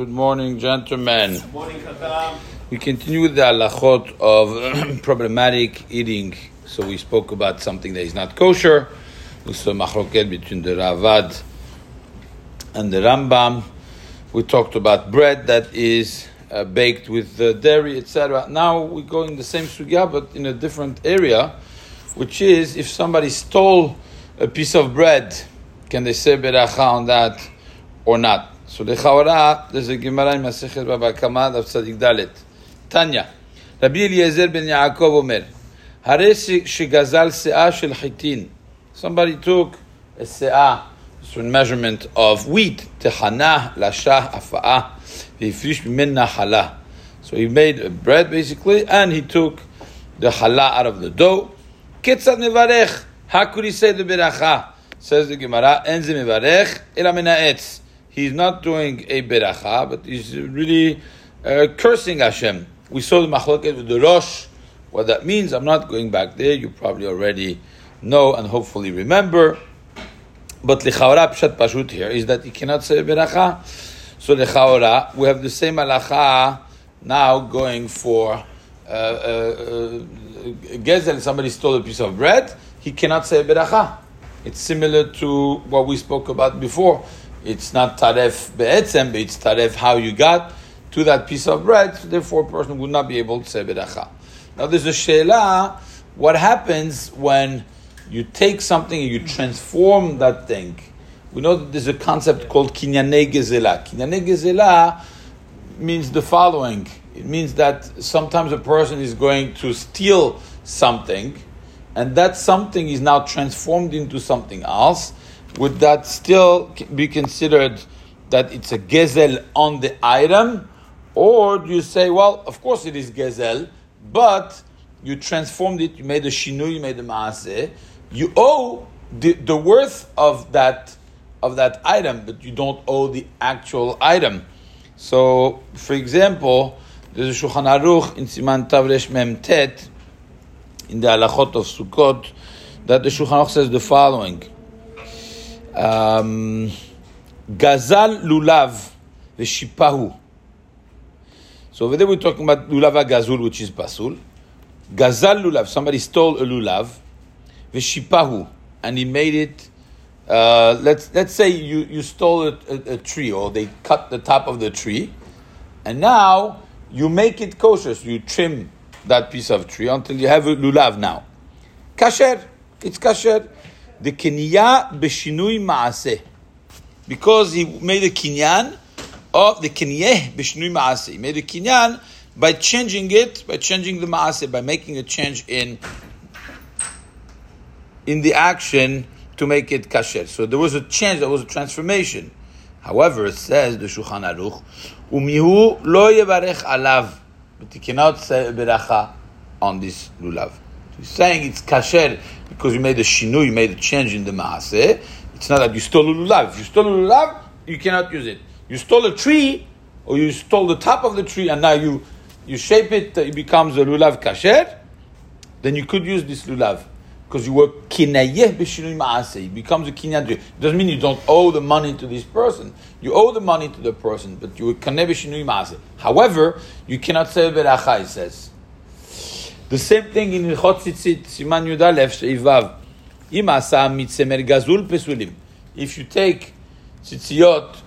Good morning, gentlemen. Good morning, We continue with the halachot of problematic eating. So we spoke about something that is not kosher. We saw machloket between the Ravad and the Rambam. We talked about bread that is uh, baked with uh, dairy, etc. Now we go in the same sugya, but in a different area, which is if somebody stole a piece of bread, can they say beracha on that or not? So the Chavara, there's a Gemara in Masechet Baba Kama daf Tzadik Dalet. Tanya, Rabbi Eliezer ben Yaakov Omer, הרי שגזל שאה shel chitin. Somebody took a שאה, so measurement of wheat, תחנה, לשה, הפאה, והפריש ממנה חלה. So he made a bread basically, and he took the challah out of the dough. כיצד nevarech, How could he say the beracha? Says the Gemara, אין זה מברך, אלא מן He's not doing a beracha, but he's really uh, cursing Hashem. We saw the machloket with the Rosh. What that means, I'm not going back there. You probably already know and hopefully remember. But lichaora pshat pashut here is that he cannot say beracha. So lichaora, we have the same halacha now going for uh, uh, gezel. Somebody stole a piece of bread. He cannot say beracha. It's similar to what we spoke about before. It's not taref be'etzem, but it's taref how you got to that piece of bread. So therefore, a person would not be able to say beracha. Now, there's a she'ela. What happens when you take something and you transform that thing? We know that there's a concept called kinyane gezela. Kinyane gezela means the following. It means that sometimes a person is going to steal something, and that something is now transformed into something else. Would that still be considered that it's a gezel on the item? Or do you say, well, of course it is gezel, but you transformed it, you made a shinu, you made a maaseh, you owe the, the worth of that of that item, but you don't owe the actual item. So, for example, there's a Shulchan Aruch in Siman Tavresh Mem Tet, in the Halachot of Sukkot, that the Shulchan Aruch says the following. Um, Gazal lulav v'shipahu. So over there we're talking about lulav gazul, which is pasul. Gazal lulav, somebody stole a lulav, v'shipahu, and he made it. Uh, let's let's say you, you stole a, a, a, tree, or they cut the top of the tree, and now you make it kosher. So you trim that piece of tree until you have a lulav now. Kasher, it's kasher. The kiniya b'shinui maaseh, because he made a kinyan of the kinyeh b'shinui maaseh. He made a kinyan by changing it, by changing the maaseh, by making a change in in the action to make it kasher. So there was a change, there was a transformation. However, it says the Shulchan Aruch, umihu lo yevarech alav, but he cannot say beracha on this lulav. Saying it's kasher because you made a shinu, you made a change in the maaseh. It's not that you stole a lulav. If you stole a lulav, you cannot use it. You stole a tree, or you stole the top of the tree, and now you you shape it, uh, it becomes a lulav kasher. Then you could use this lulav because you were kinayeh b'shinui maaseh. It becomes a kinyan. It doesn't mean you don't owe the money to this person. You owe the money to the person, but you were kinayeh b'shinui maaseh. However, you cannot say beracha. It says. The same thing in Ilchot Tzitzit, Siman Yudalef, Sheivav. Im asa mitzemer gazul pesulim. If you take tzitziot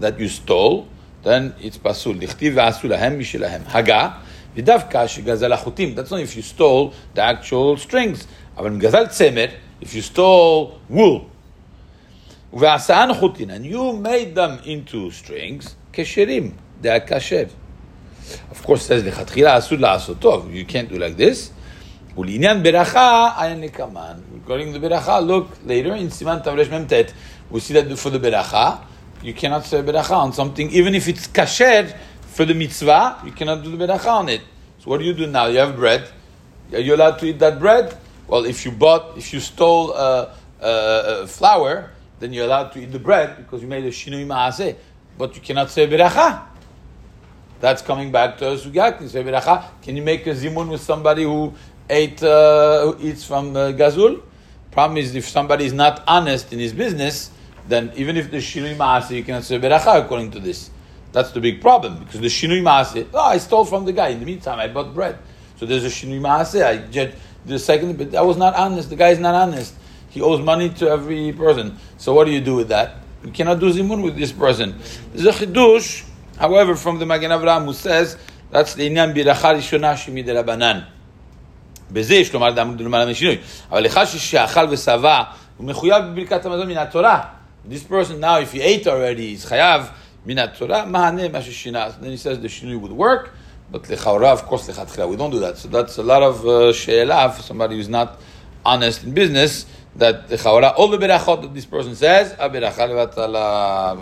that you stole, then it's pasul. Lichtiv v'asu lahem mishelahem. Haga, v'davka shegazal achutim. That's not if you stole the actual strings. אבל גזל צמר, if you stole wool, ועשאן חוטין, and you made them into strings, כשרים, they are kasher. Of course, says says lechatchila asud la'asotov. You can't do like this. Ulinyan beracha ayan nekaman. Regarding the beracha, look later in siman tavresh memtet. We see that for the beracha, you cannot say beracha on something, even if it's kasher for the mitzvah. You cannot do the beracha on it. So what do you do now? You have bread. Are you allowed to eat that bread? Well, if you bought, if you stole a uh, flour, then you're allowed to eat the bread because you made a shinui maaseh. But you cannot say beracha. That's coming back to sugya. Can you make a zimun with somebody who ate uh, who eats from uh, gazul? Problem is, if somebody is not honest in his business, then even if the shinui maaseh, you cannot say beracha according to this. That's the big problem because the shinui maase. Oh, I stole from the guy. In the meantime, I bought bread. So there's a shinui maase. I judge the second, but I was not honest. The guy is not honest. He owes money to every person. So what do you do with that? You cannot do zimun with this person. There's a chidush, however, from the Magen Avraham who says that's the inyan biracha rishona shemi derabanan. בזה יש לומר למעלה משינוי. אבל אחד שאכל ושבע, הוא מחויב בברכת המזון מן התורה. This person now, if he ate already, is חייב מן התורה, מענה מה ששינה. Then he says the שינוי would work, but לכאורה, of course, לכתחילה. We don't do that. So that's a lot of uh, שאלה for somebody who's not honest in business, that לכאורה, all the berachot that this person says, הברכה לבטלה.